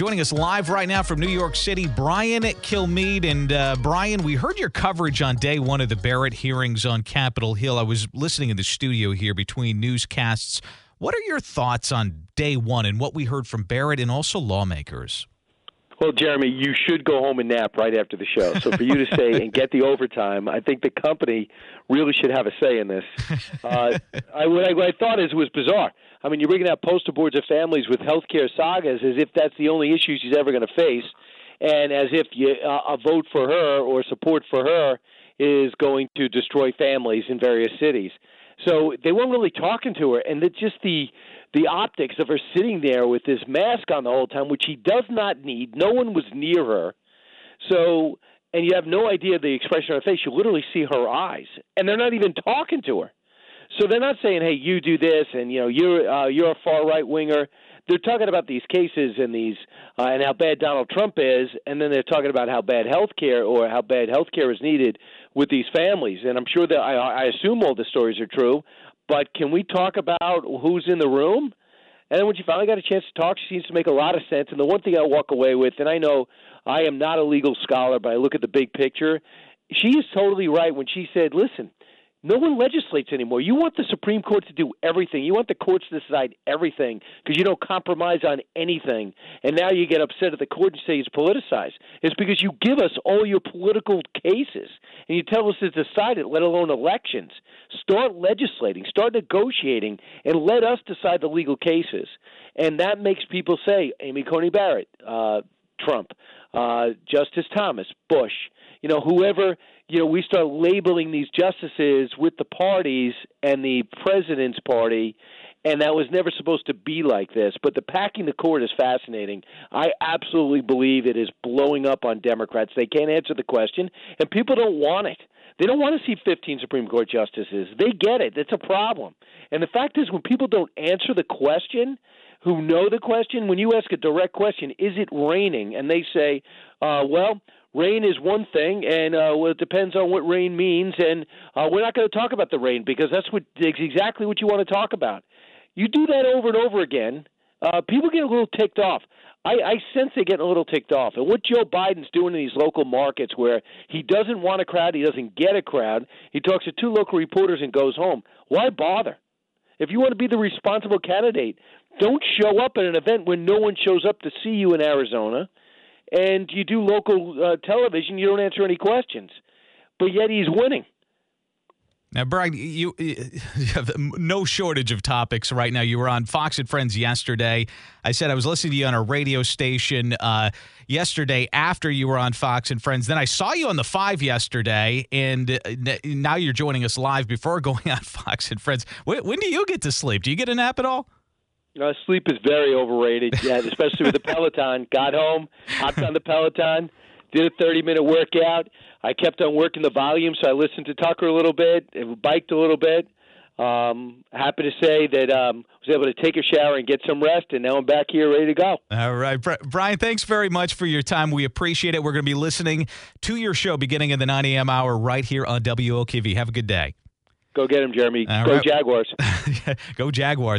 Joining us live right now from New York City, Brian Kilmeade. And uh, Brian, we heard your coverage on day one of the Barrett hearings on Capitol Hill. I was listening in the studio here between newscasts. What are your thoughts on day one and what we heard from Barrett and also lawmakers? Well, Jeremy, you should go home and nap right after the show. So for you to say and get the overtime, I think the company really should have a say in this. Uh, I, what, I, what I thought is was bizarre. I mean, you're bringing out poster boards of families with healthcare sagas as if that's the only issue she's ever going to face, and as if you, uh, a vote for her or support for her is going to destroy families in various cities. So they weren't really talking to her, and it's just the the optics of her sitting there with this mask on the whole time, which she does not need. No one was near her, so and you have no idea the expression on her face. You literally see her eyes, and they're not even talking to her. So they're not saying, "Hey, you do this," and you know you're uh, you're a far right winger. They're talking about these cases and these uh, and how bad Donald Trump is, and then they're talking about how bad health care or how bad health care is needed with these families. And I'm sure that I, I assume all the stories are true, but can we talk about who's in the room? And then when she finally got a chance to talk, she seems to make a lot of sense. And the one thing I walk away with, and I know I am not a legal scholar, but I look at the big picture. She is totally right when she said, "Listen, no one legislates anymore. You want the Supreme Court to do everything. You want the courts to decide everything because you don't compromise on anything. And now you get upset at the court and say it's politicized. It's because you give us all your political cases and you tell us to decide it, let alone elections. Start legislating, start negotiating, and let us decide the legal cases. And that makes people say, Amy Coney Barrett, uh, Trump, uh, Justice Thomas, Bush, you know, whoever you know, we start labeling these justices with the parties and the president's party, and that was never supposed to be like this. But the packing the court is fascinating. I absolutely believe it is blowing up on Democrats. They can't answer the question, and people don't want it. They don't want to see 15 Supreme Court justices. They get it. It's a problem. And the fact is, when people don't answer the question, who know the question, when you ask a direct question, is it raining? And they say, uh, well, rain is one thing, and uh, well, it depends on what rain means. And uh, we're not going to talk about the rain because that's what exactly what you want to talk about. You do that over and over again, uh, people get a little ticked off. I, I sense they're getting a little ticked off. And what Joe Biden's doing in these local markets where he doesn't want a crowd, he doesn't get a crowd, he talks to two local reporters and goes home. Why bother? If you want to be the responsible candidate, don't show up at an event when no one shows up to see you in Arizona and you do local uh, television, you don't answer any questions. But yet he's winning. Now, Brian, you, you, have no shortage of topics right now. You were on Fox and Friends yesterday. I said I was listening to you on a radio station uh, yesterday after you were on Fox and Friends. Then I saw you on the Five yesterday, and uh, now you're joining us live before going on Fox and Friends. When, when do you get to sleep? Do you get a nap at all? Uh, sleep is very overrated. Yeah, especially with the Peloton. Got home, hopped on the Peloton, did a 30 minute workout. I kept on working the volume, so I listened to Tucker a little bit, biked a little bit. Um, happy to say that um, was able to take a shower and get some rest, and now I'm back here ready to go. All right, Brian. Thanks very much for your time. We appreciate it. We're going to be listening to your show beginning in the 9 a.m. hour right here on WOKV. Have a good day. Go get him, Jeremy. All Go right. Jaguars. Go Jaguars.